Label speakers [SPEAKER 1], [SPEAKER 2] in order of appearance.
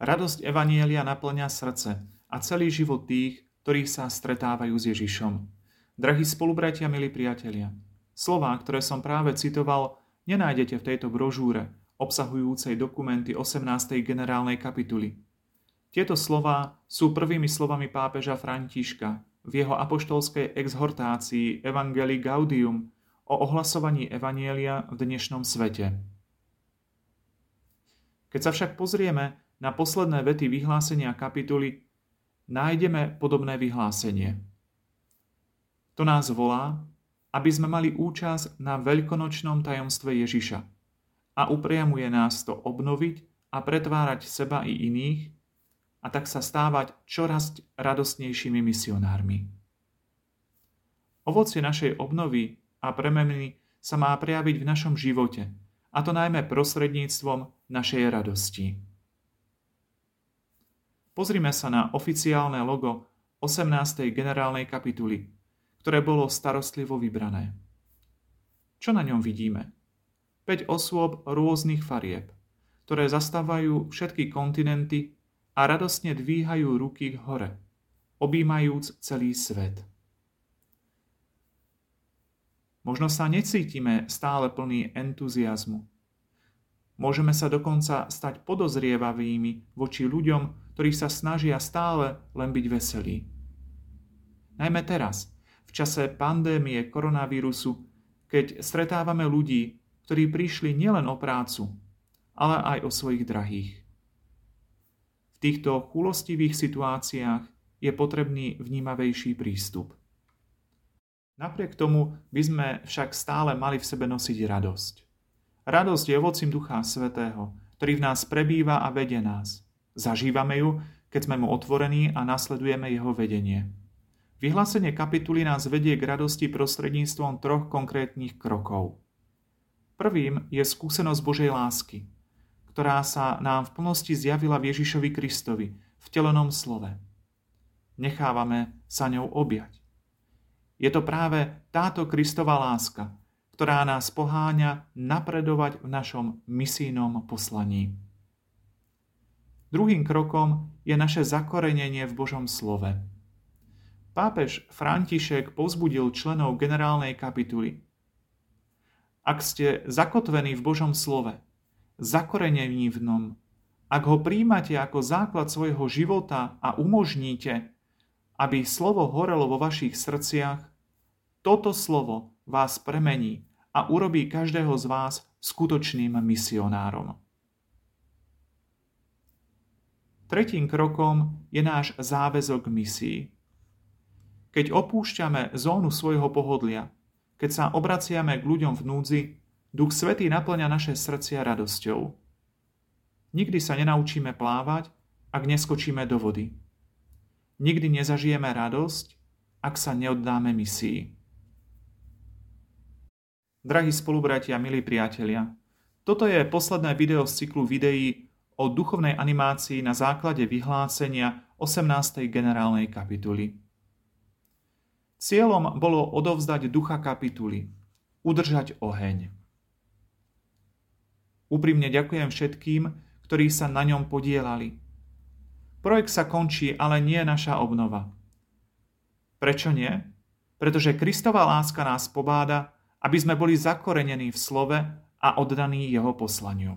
[SPEAKER 1] Radosť Evanielia naplňa srdce a celý život tých, ktorí sa stretávajú s Ježišom. Drahí spolubratia, milí priatelia, slová, ktoré som práve citoval, nenájdete v tejto brožúre, obsahujúcej dokumenty 18. generálnej kapituly. Tieto slová sú prvými slovami pápeža Františka v jeho apoštolskej exhortácii Evangelii Gaudium o ohlasovaní Evanielia v dnešnom svete. Keď sa však pozrieme na posledné vety vyhlásenia kapituly, nájdeme podobné vyhlásenie. To nás volá, aby sme mali účasť na veľkonočnom tajomstve Ježiša a upriamuje nás to obnoviť a pretvárať seba i iných a tak sa stávať čoraz radostnejšími misionármi. Ovocie našej obnovy a premeny sa má prejaviť v našom živote – a to najmä prostredníctvom našej radosti. Pozrime sa na oficiálne logo 18. generálnej kapituly, ktoré bolo starostlivo vybrané. Čo na ňom vidíme? 5 osôb rôznych farieb, ktoré zastávajú všetky kontinenty a radostne dvíhajú ruky k hore, objímajúc celý svet. Možno sa necítime stále plný entuziasmu. Môžeme sa dokonca stať podozrievavými voči ľuďom, ktorí sa snažia stále len byť veselí. Najmä teraz, v čase pandémie koronavírusu, keď stretávame ľudí, ktorí prišli nielen o prácu, ale aj o svojich drahých. V týchto chulostivých situáciách je potrebný vnímavejší prístup. Napriek tomu by sme však stále mali v sebe nosiť radosť. Radosť je ovocím Ducha Svetého, ktorý v nás prebýva a vedie nás. Zažívame ju, keď sme mu otvorení a nasledujeme jeho vedenie. Vyhlásenie kapituly nás vedie k radosti prostredníctvom troch konkrétnych krokov. Prvým je skúsenosť Božej lásky, ktorá sa nám v plnosti zjavila v Ježišovi Kristovi, v telenom slove. Nechávame sa ňou objať. Je to práve táto Kristová láska, ktorá nás poháňa napredovať v našom misijnom poslaní. Druhým krokom je naše zakorenenie v Božom slove. Pápež František pozbudil členov generálnej kapituly. Ak ste zakotvení v Božom slove, zakorenení v ňom, ak ho príjmate ako základ svojho života a umožníte, aby slovo horelo vo vašich srdciach, toto slovo vás premení a urobí každého z vás skutočným misionárom. Tretím krokom je náš záväzok misii. Keď opúšťame zónu svojho pohodlia, keď sa obraciame k ľuďom v núdzi, Duch Svetý naplňa naše srdcia radosťou. Nikdy sa nenaučíme plávať, ak neskočíme do vody. Nikdy nezažijeme radosť, ak sa neoddáme misii. Drahí spolubratia, milí priatelia, toto je posledné video z cyklu videí o duchovnej animácii na základe vyhlásenia 18. generálnej kapituly. Cieľom bolo odovzdať ducha kapituly, udržať oheň. Úprimne ďakujem všetkým, ktorí sa na ňom podielali. Projekt sa končí, ale nie naša obnova. Prečo nie? Pretože Kristová láska nás pobáda, aby sme boli zakorenení v slove a oddaní jeho poslaniu.